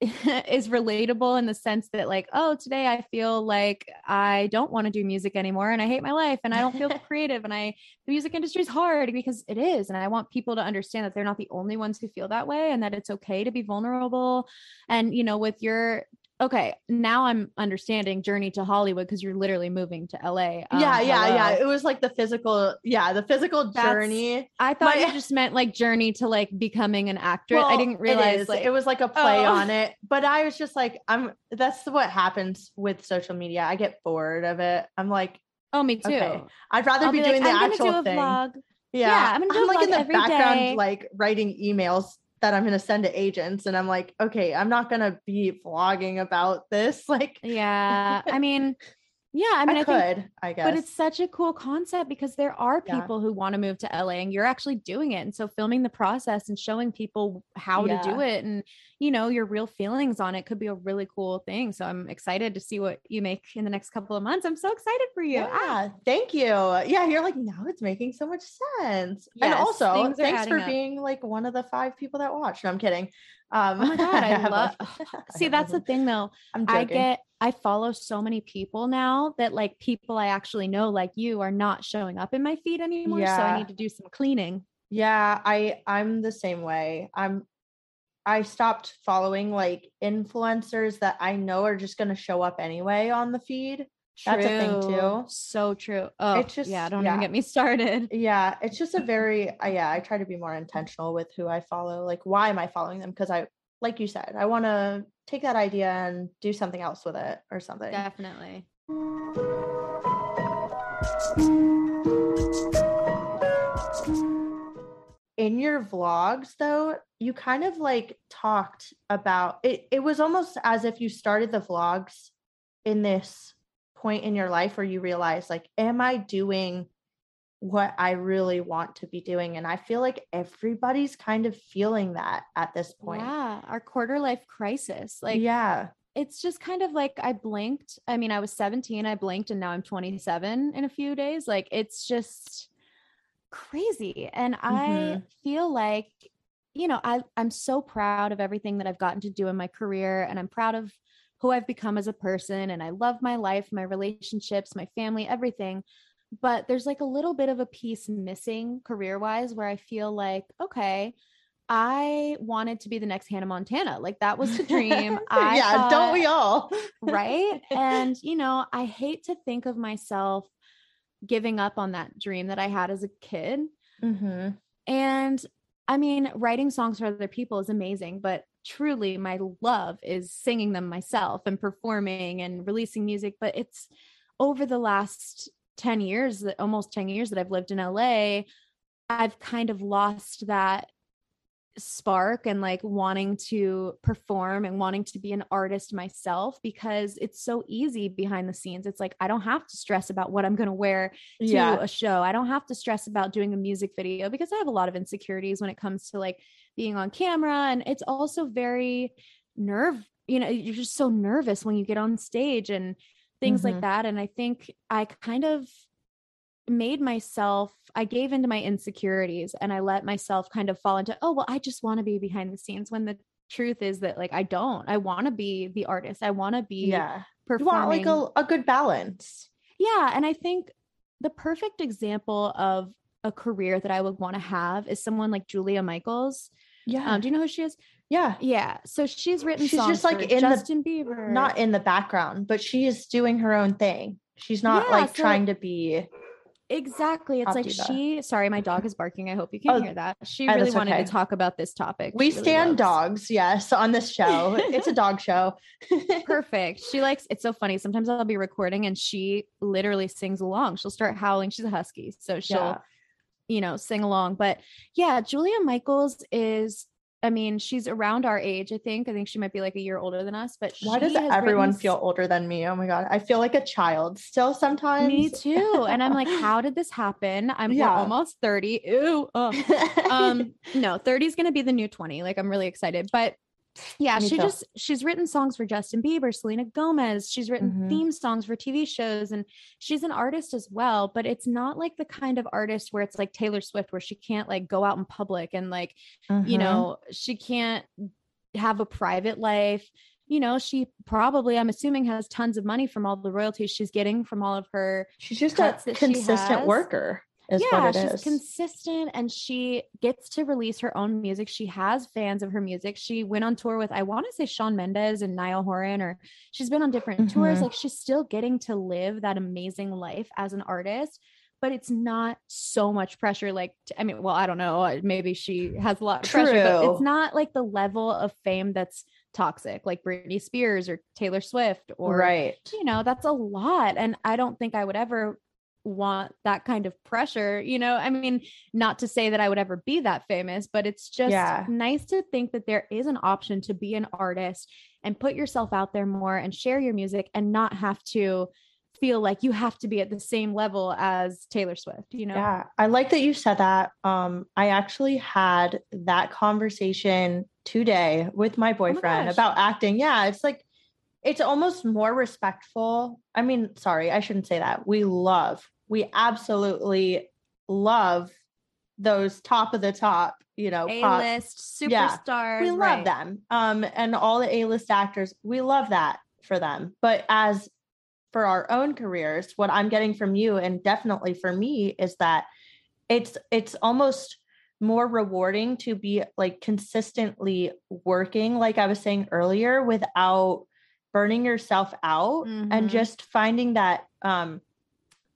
is relatable in the sense that like, oh, today I feel like I don't want to do music anymore and I hate my life and I don't feel creative and I the music industry is hard because it is and I want people to understand that they're not the only ones who feel that way and that it's okay to be vulnerable and you know with your okay now i'm understanding journey to hollywood because you're literally moving to la yeah, Um, yeah, yeah. hello. It was like the physical, yeah, the physical That's- journey. i thought my- you just meant like journey to like becoming an actress i didn't realize is. like it was like a play Oh. on it, but I was just like, I'm. That's what happens with social media. I get bored of it. I'm like, oh me too Okay. I'd rather I'll be, be, doing like, the I'm actual do a thing. vlog Yeah. Yeah, I'm gonna do a like in the every background, day. like writing emails that I'm gonna send to agents, and I'm like, okay, I'm not gonna be vlogging about this. Like, yeah i mean Yeah, I mean, I, I, could, think, I guess. but it's such a cool concept because there are Yeah. people who want to move to LA and you're actually doing it. And so filming the process and showing people how to do it and, you know, your real feelings on it could be a really cool thing. So I'm excited to see what you make in the next couple of months. I'm so excited for you. Ah, Yeah, thank you. Yeah, you're like, now it's making so much sense. and also, thanks for up. being like one of the five people that watch. No, I'm kidding. Um, Oh my God, I a- love- see, that's the thing though. I'm I get I follow so many people now that like people I actually know like you are not showing up in my feed anymore. So I need to do some cleaning. Yeah, I I'm the same way. I'm I stopped following like influencers that I know are just going to show up anyway on the feed. That's a thing, too. So true. Oh, It's just- yeah. Don't yeah. even get me started. Yeah, it's just a very uh, yeah, I try to be more intentional with who I follow. Like why am I following them? Because I like you said, I want to take that idea and do something else with it or something. Definitely. in your vlogs though you kind of like talked about it it was almost as if you started the vlogs in this point in your life where you realize like am i doing what i really want to be doing and i feel like everybody's kind of feeling that at this point Yeah. Our quarter life crisis. Like, yeah it's just kind of like I blinked. I mean, I was 17, I blinked, and now I'm 27 in a few days. Like, it's just crazy. And I Mhm. feel like, you know, I, I'm so proud of everything that I've gotten to do in my career, and I'm proud of who I've become as a person. And I love my life, my relationships, my family, everything. But there's like a little bit of a piece missing career wise where I feel like, okay, I wanted to be the next Hannah Montana. Like that was the dream. I yeah thought- don't we all right? And you know, I hate to think of myself giving up on that dream that I had as a kid. hmm And I mean, writing songs for other people is amazing, but truly my love is singing them myself and performing and releasing music. But it's over the last 10 years, that almost 10 years that I've lived in LA, I've kind of lost that spark and like wanting to perform and wanting to be an artist myself because it's so easy behind the scenes. It's like I don't have to stress about what I'm going to wear to yeah a show. I don't have to stress about doing a music video because I have a lot of insecurities when it comes to like being on camera. And it's also very nerve, you know, you're just so nervous when you get on stage and things Mhm. like that. And I think I kind of made myself, I gave into my insecurities and I let myself kind of fall into, oh, well, I just want to be behind the scenes when the truth is that like I don't. I want to be the artist. I want to be yeah you want like a, a good balance Yeah. And I think the perfect example of a career that I would want to have is someone like Julia Michaels. Yeah Um, do you know who she is? yeah Yeah. So she's written She's just, like, in the- Justin Bieber. not in the background, but she is doing her own thing. She's not Yeah, like so- trying to be. exactly. It's like she, sorry, my dog is barking. I hope you can Oh, hear that. She oh, really wanted okay. to talk about this topic. We really stand loves- dogs, yes, on this show. it's a dog show. Perfect. She likes it's so funny. Sometimes I'll be recording and she literally sings along. She'll start howling. She's a husky. So she'll Yeah. You know, sing along. But yeah, Julia Michaels is, I mean, she's around our age, I think. I think she might be like a year older than us, but Why does everyone written feel older than me? Oh my god, I feel like a child still sometimes. Me too. And I'm like, how did this happen? I'm Yeah. almost 30. Ew. ugh. Um, no, 30 is gonna be the new 20. Like I'm really excited. But yeah, she just she's written songs for Justin Bieber, Selena Gomez. She's written Mhm. theme songs for TV shows, and she's an artist as well. But it's not like the kind of artist where it's like Taylor Swift, where she can't like go out in public and like you Mhm. know she can't have a private life you know she probably i'm assuming has tons of money from all the royalties she's getting from all of her she's just a consistent worker. Yeah she's is. consistent and she gets to release her own music she has fans of her music she went on tour with i want to say Shawn Mendes and niall horan or she's been on different tours Mhm. like she's still getting to live that amazing life as an artist but it's not so much pressure like I mean well i don't know maybe she has a lot of pressure but it's not like the level of fame that's toxic like britney spears or taylor swift or right. you know that's a lot and i don't think i would ever want that kind of pressure you know i mean not to say that i would ever be that famous but it's just Yeah. nice to think that there is an option to be an artist and put yourself out there more and share your music and not have to feel like you have to be at the same level as Taylor Swift, you know? Yeah. I like that you said that. Um, I actually had that conversation today with my boyfriend gosh. about acting. Yeah, it's like it's almost more respectful. I mean, sorry, I shouldn't say that. We love, we absolutely love those top of the top, you know, pop- A-list Yeah. superstars. we love right. them um and all the a-list actors we love that for them but as for our own careers what i'm getting from you and definitely for me is that it's it's almost more rewarding to be like consistently working like i was saying earlier without burning yourself out Mhm. and just finding that um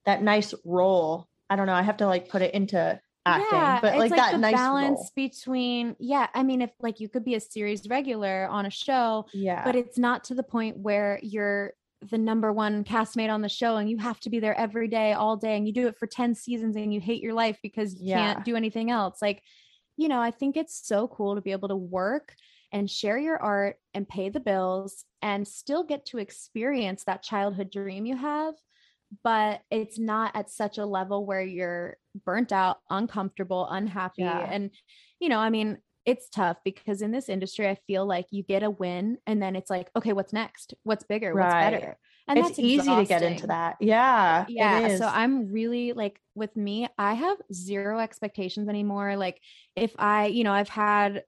that nice role i don't know i have to like put it into acting but it's like, that nice balance role. between yeah i mean if like you could be a series regular on a show yeah but it's not to the point where you're the number one castmate on the show and you have to be there every day all day and you do it for 10 seasons and you hate your life because you Yeah. can't do anything else like you know i think it's so cool to be able to work and share your art and pay the bills and still get to experience that childhood dream you have but it's not at such a level where you're burnt out uncomfortable unhappy Yeah. and you know i mean it's tough because in this industry i feel like you get a win and then it's like okay what's next what's bigger what's better and it's that's easy to get into that. Yeah. yeah is. so i'm really like with me i have zero expectations anymore like if i you know i've had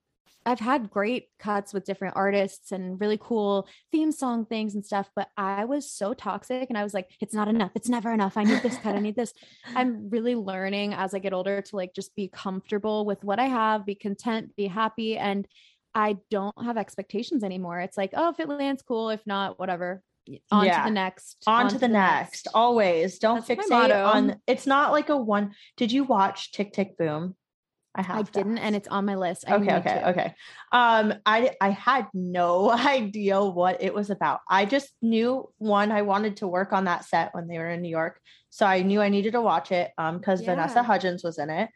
i've had great cuts with different artists and really cool theme song things and stuff but i was so toxic and i was like it's not enough it's never enough i need this cut i need this i'm really learning as i get older to like just be comfortable with what i have be content be happy and i don't have expectations anymore it's like oh if it lands cool if not whatever on Yeah. to the next on to the, next. Always. Don't That's fixate on it's not like a one. Did you watch Tick Tick Boom? I have I to didn't, and it's on my list. I okay, okay, to. okay. Um, I I had no idea what it was about. I just knew one, I wanted to work on that set when they were in New York. So I knew I needed to watch it um because Vanessa Hudgens was in it.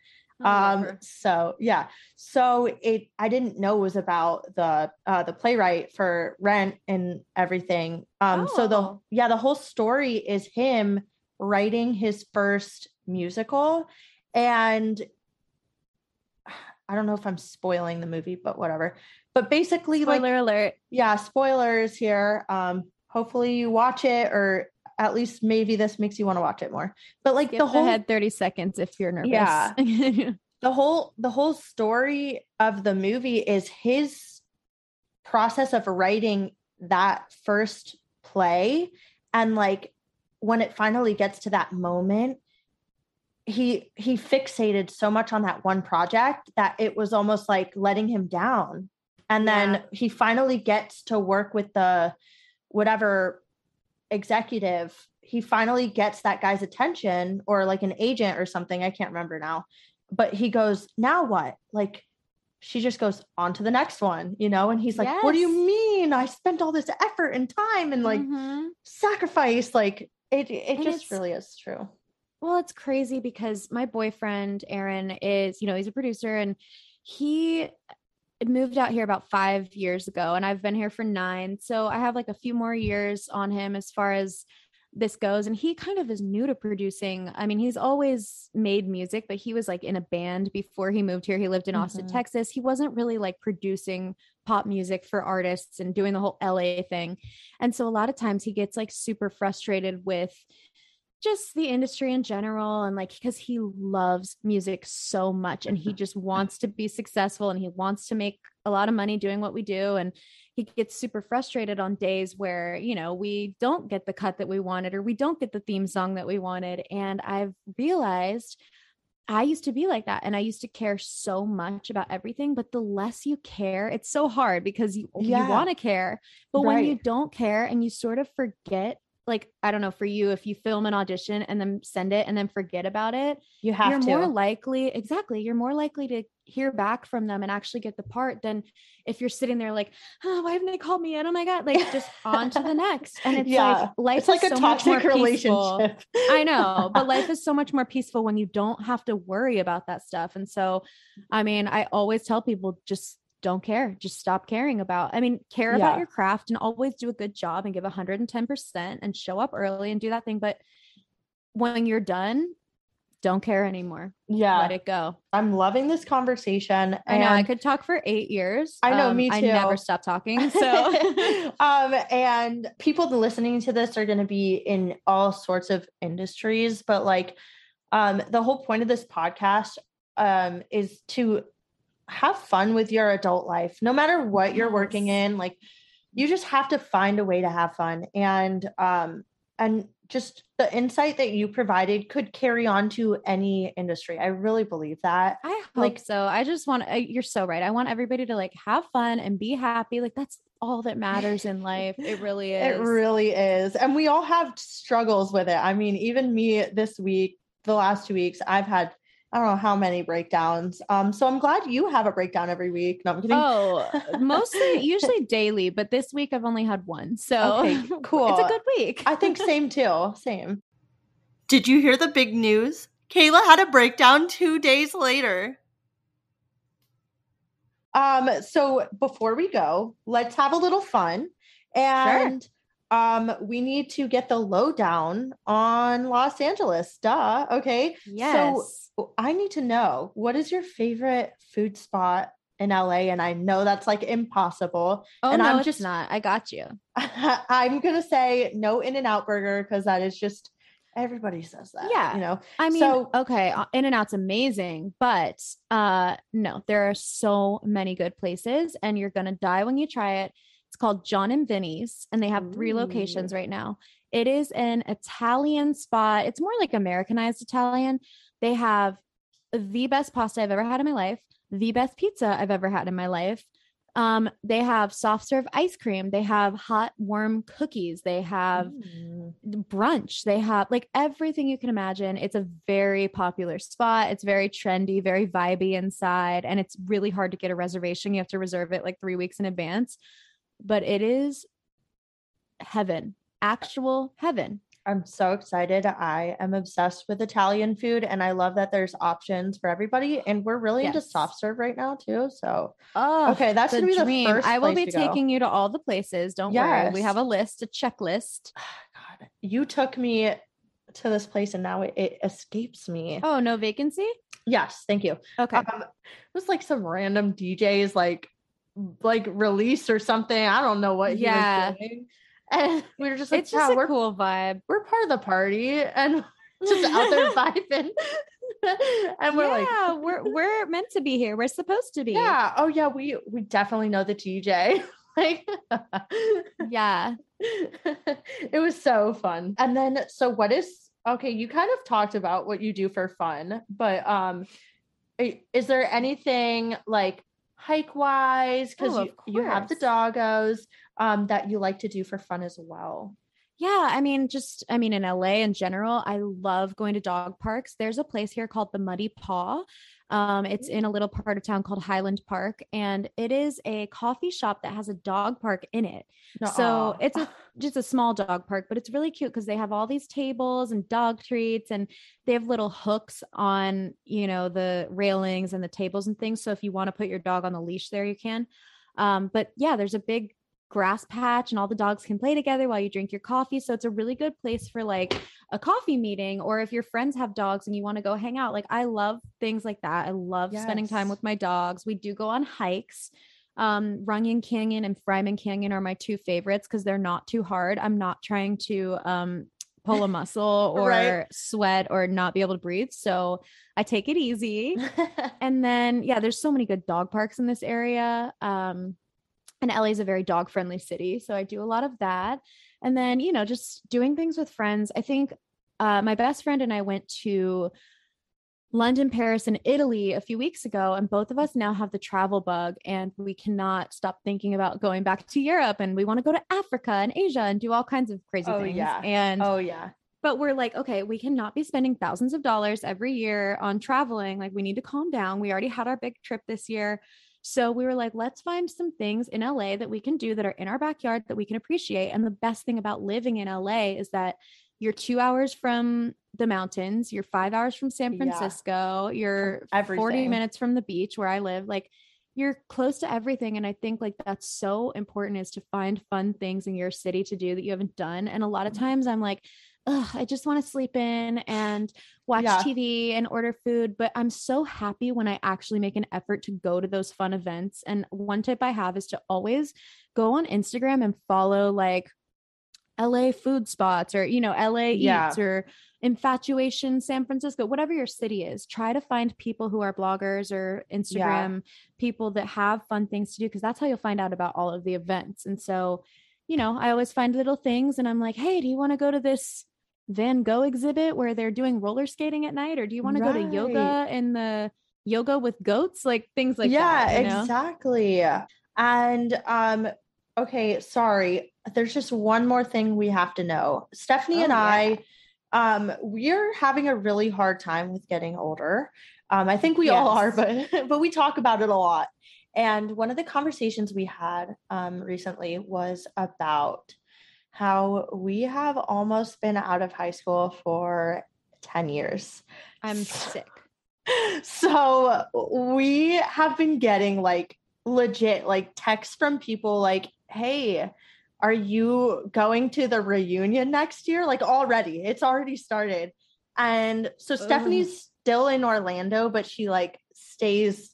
Um so yeah so it i didn't know it was about the uh the playwright for rent and everything um so the Oh. yeah the whole story is him writing his first musical and i don't know if i'm spoiling the movie but whatever but basically like Spoiler alert. yeah spoilers here um hopefully you watch it or at least maybe this makes you want to watch it more but like Skip the whole ahead 30 seconds if you're nervous. Yeah. the whole the whole story of the movie is his process of writing that first play and like when it finally gets to that moment he he fixated so much on that one project that it was almost like letting him down. And then Yeah. he finally gets to work with the whatever executive. He finally gets that guy's attention or like an agent or something. I can't remember now. But he goes now what? Like she just goes on to the next one you know? And he's like what do you mean? I spent all this effort and time and like Mhm. sacrifice like it it And just really is true Well, it's crazy because my boyfriend, Aaron, is, you know, he's a producer and he moved out here about five years ago and I've been here for nine. So I have like a few more years on him as far as this goes. And he kind of is new to producing. I mean, he's always made music, but he was like in a band before he moved here. He lived in Austin, Mhm. Texas. He wasn't really like producing pop music for artists and doing the whole LA thing. And so a lot of times he gets like super frustrated with just the industry in general and like because he loves music so much and he just wants to be successful and he wants to make a lot of money doing what we do and he gets super frustrated on days where you know we don't get the cut that we wanted or we don't get the theme song that we wanted and i've realized I used to be like that and I used to care so much about everything but the less you care it's so hard because you Yeah. you want to care but when you don't care and you sort of forget like I don't know for you if you film an audition and then send it and then forget about it you have you're to. more likely exactly you're more likely to hear back from them and actually get the part than if you're sitting there like oh why haven't they called me yet? Oh my god like just on to the next. And it's Yeah. like life it's like a so much more toxic relationship. I know, but life is so much more peaceful when you don't have to worry about that stuff. And so, I mean, I always tell people just don't care. Just stop caring about. I mean, care Yeah. about your craft and always do a good job and give 110% and show up early and do that thing. But when you're done, don't care anymore. Yeah. Let it go. I'm loving this conversation. I know I could talk for eight years. I know, me too. I never stop talking. So um and people listening to this are going to be in all sorts of industries but like um the whole point of this podcast um is to have fun with your adult life no matter what you're working in like you just have to find a way to have fun and um and just the insight that you provided could carry on to any industry i really believe that I hope Like- so. I just want uh, you're so right. I want everybody to like have fun and be happy. Like that's all that matters in life. It really is. It really is. And we all have struggles with it. I mean, even me this week, the last two weeks, I've had I don't know how many breakdowns. Um, so I'm glad you have a breakdown every week. No, I'm kidding. Oh, mostly usually daily, but this week I've only had one. So Okay, cool. it's a good week. I think same too. Same. Did you hear the big news? Kayla had a breakdown two days later. Um, so before we go, let's have a little fun. And um, we need to get the lowdown on Los Angeles. Duh. Okay. yes. So I need to know what is your favorite food spot in LA? And I know that's like impossible. oh and no, I'm it's just- not. I got you. I'm gonna say no In and Out Burger because that is just everybody says that. Yeah. you know. I mean, So- okay, In and Out's amazing, but uh no, there are so many good places and you're going to die when you try it. It's called Jon and Vinny's and they have three locations right now. It is an Italian spot. It's more like Americanized Italian. They have the best pasta I've ever had in my life, the best pizza I've ever had in my life. Um, they have soft serve ice cream. They have hot, warm cookies. They have Mm. brunch. They have like everything you can imagine. It's a very popular spot. It's very trendy, very vibey inside, and it's really hard to get a reservation. You have to reserve it like three weeks in advance, but it is heaven, actual heaven. I'm so excited. I am obsessed with Italian food and I love that there's options for everybody. And we're really into soft serve right now too. So Oh, okay, that's the gonna be the dream. first I will be to go. taking you to all the places. Don't worry. We have a list, a checklist. God, you took me to this place and now it, it escapes me. Oh, no vacancy? Yes, thank you. Okay. Um, it was like some random DJ's like like release or something. I don't know what he Yeah. was doing. And we were just like, it's just a cool vibe. we're part of the party and just out there vibing. and we're like, yeah, we're we're meant to be here. We're supposed to be. yeah, oh yeah, we we definitely know the DJ. like Yeah. it was so fun. And then so what is okay, you kind of talked about what you do for fun, but um is there anything like hike wise because Oh, you, you have the doggos um that you like to do for fun as well. Yeah, I mean, just I mean, in LA in general, I love going to dog parks. There's a place here called the Muddy Paw. Um, it's in a little part of town called Highland Park, and it is a coffee shop that has a dog park in it. So Nuh-uh. it's a just a small dog park, but it's really cute because they have all these tables and dog treats, and they have little hooks on you know the railings and the tables and things. So if you want to put your dog on the leash there, you can. Um, but yeah, there's a big grass patch and all the dogs can play together while you drink your coffee. So it's a really good place for like a coffee meeting or if your friends have dogs and you want to go hang out. Like I love things like that. I love spending time with my dogs. We do go on hikes. Um, Runyon Canyon and Fryman Canyon are my two favorites because they're not too hard. I'm not trying to um pull a muscle or Right. sweat or not be able to breathe. So I take it easy and then yeah there's so many good dog parks in this area um and LA is a very dog friendly city so I do a lot of that and then you know just doing things with friends I think uh my best friend and I went to London, Paris, and Italy a few weeks ago, and both of us now have the travel bug, and we cannot stop thinking about going back to Europe. And we want to go to Africa and Asia and do all kinds of crazy Oh, things. yeah. And oh yeah. but we're like, okay, we cannot be spending thousands of dollars every year on traveling. Like, we need to calm down. We already had our big trip this year. So we were like, let's find some things in LA that we can do that are in our backyard that we can appreciate. And the best thing about living in LA is that you're two hours from the mountains, you're five hours from San Yeah. Francisco, you're 40 minutes from the beach where I live. Like, you're close to everything and i think like that's so important is to find fun things in your city to do that you haven't done and a lot of Mm-hmm. times i'm like Ugh, I just want to sleep in and watch Yeah. TV and order food. But I'm so happy when I actually make an effort to go to those fun events. And one tip I have is to always go on Instagram and follow like LA food spots or, you know, LA Yeah. Eats or Infatuation San Francisco, whatever your city is. Try to find people who are bloggers or Instagram people that have fun things to do because that's how you'll find out about all of the events. And so, you know, I always find little things and I'm like, hey, do you want to go to this Van Gogh exhibit where they're doing roller skating at night? Or do you want to go to yoga in the yoga with goats? Like things like yeah, that. know? exactly. And um, okay, sorry. There's just one more thing we have to know. Stephanie Oh, and yeah. I, um, we're having a really hard time with getting older. Um, I think we all are, but but we talk about it a lot. And one of the conversations we had um, recently was about how we have almost been out of high school for 10 years. I'm sick. So we have been getting like legit like texts from people like, hey, are you going to the reunion next year? Like already, it's already started. And so Stephanie's still in Orlando, but she like stays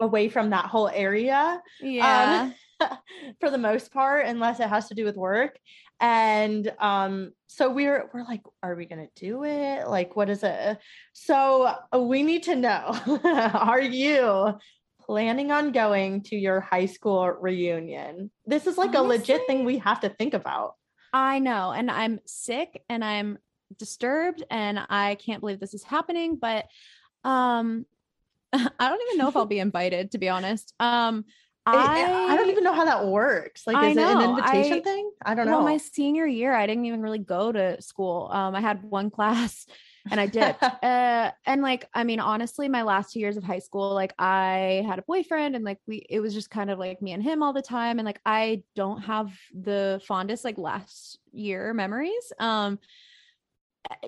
away from that whole area Yeah. Um, for the most part, unless it has to do with work. And um, so we're we're like, are we gonna do it? Like, what is it? So uh, we need to know: Are you planning on going to your high school reunion? This is like a legit thing we have to think about. I know. And I'm sick and I'm disturbed and I can't believe this is happening, but um I don't even know if I'll be invited to be honest. Um I, I don't even know how that works. Like, I is it an invitation I- thing? I don't well, know. my senior year, I didn't even really go to school. Um, I had one class and I did. uh, and like, I mean, honestly, my last two years of high school, like I had a boyfriend and like we, it was just kind of like me and him all the time. And like, I don't have the fondest like last year memories. Um,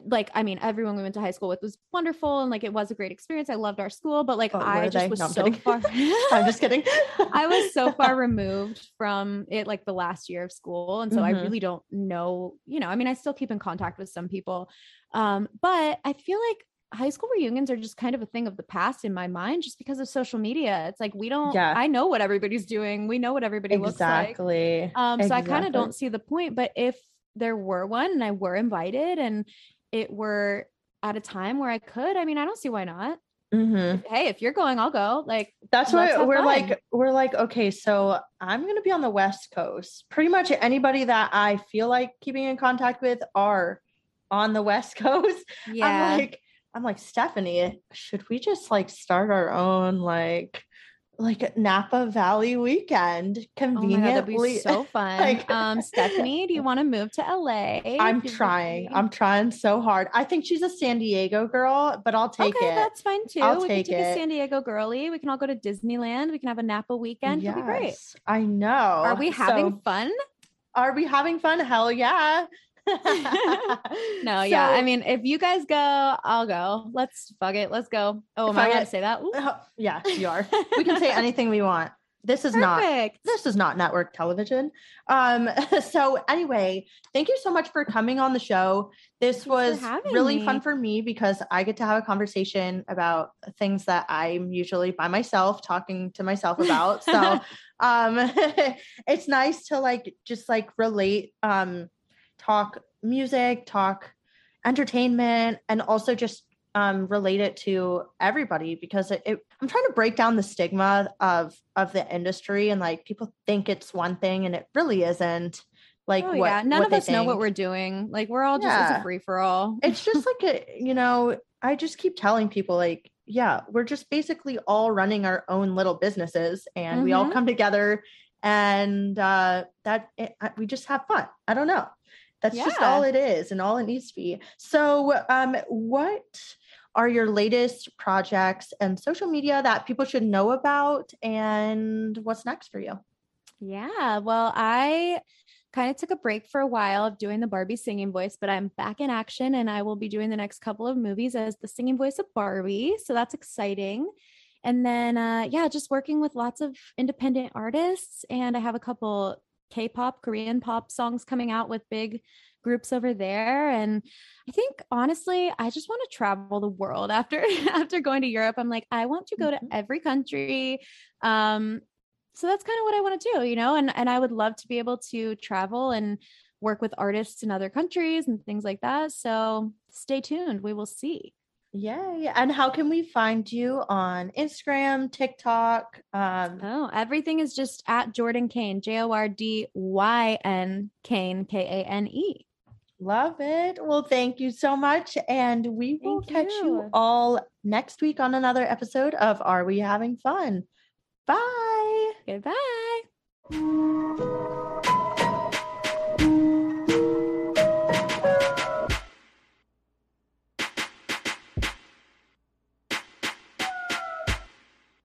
like, I mean, everyone we went to high school with was wonderful and like it was a great experience. I loved our school, but like Oh, I just they? was No, so kidding. far. I'm just kidding. I was so far removed from it like the last year of school. And so I Mhm. really don't know, you know, I mean, I still keep in contact with some people. Um, but I feel like high school reunions are just kind of a thing of the past in my mind just because of social media. It's like we don't Yeah. I know what everybody's doing. We know what everybody looks like. exactly. Um, so I kind of don't see the point. But if there were one and I were invited and it were at a time where I could, I mean, I don't see why not. Mhm. Hey, if you're going, I'll go. Like, That's why we're fun. like we're like okay so i'm going to be on the west coast pretty much anybody that i feel like keeping in contact with are on the west coast yeah. i'm like i'm like stephanie should we just like start our own like like napa valley weekend Oh my god, that'd be conveniently so fun. like- um, Stephanie, do you want to move to LA? i'm trying i'm trying so hard i think she's a san diego girl but i'll take okay, it that's fine too. I'll we take can take a it. San Diego girly. We can all go to Disneyland. We can have a Napa weekend. It'll be great. Yes, i know Are we having So- fun? Are we having fun? Hell yeah. No, yeah. I mean, if you guys go, I'll go. Let's fuck it. Let's go. Oh, am I allowed it. to say that? Ooh. Uh, yeah, you are. We can say anything we want. This is not this is not network television. Um so anyway, thank you so much for coming on the show. This for was really fun for me because I get to have a conversation about things that I'm usually by myself talking to myself about. So um it's nice to like just like relate um talk music, talk entertainment and also just um relate it to everybody because it, it I'm trying to break down the stigma of of the industry and like people think it's one thing and it really isn't like oh, what yeah. None what of us know what we're doing. Like we're all just it's Yeah. a free for all. it's just like a you know I just keep telling people like yeah we're just basically all running our own little businesses and we all Mhm. come together and uh that it, we just have fun I don't know that's just all it is and all it needs to be so um what are your latest projects and social media that people should know about and what's next for you Yeah, well, I kind of took a break for a while of doing the Barbie singing voice, but I'm back in action and I will be doing the next couple of movies as the singing voice of Barbie. So that's exciting. and then uh yeah just working with lots of independent artists and i have a couple k-pop korean pop songs coming out with big groups over there. And i think honestly i just want to travel the world. After after going to europe i'm like i want to go mm-hmm. to every country. Um so that's kind of what i want to do you know? And and i would love to be able to travel and work with artists in other countries and things like that. So stay tuned. We will see Yay. And how can we find you on Instagram, TikTok? Um, oh, everything is just at Jordyn Kane, J O R D Y N Kane, K A N E. Love it. Well, thank you so much. And we will catch you. you all next week on another episode of Are We Having Fun? Bye. Goodbye.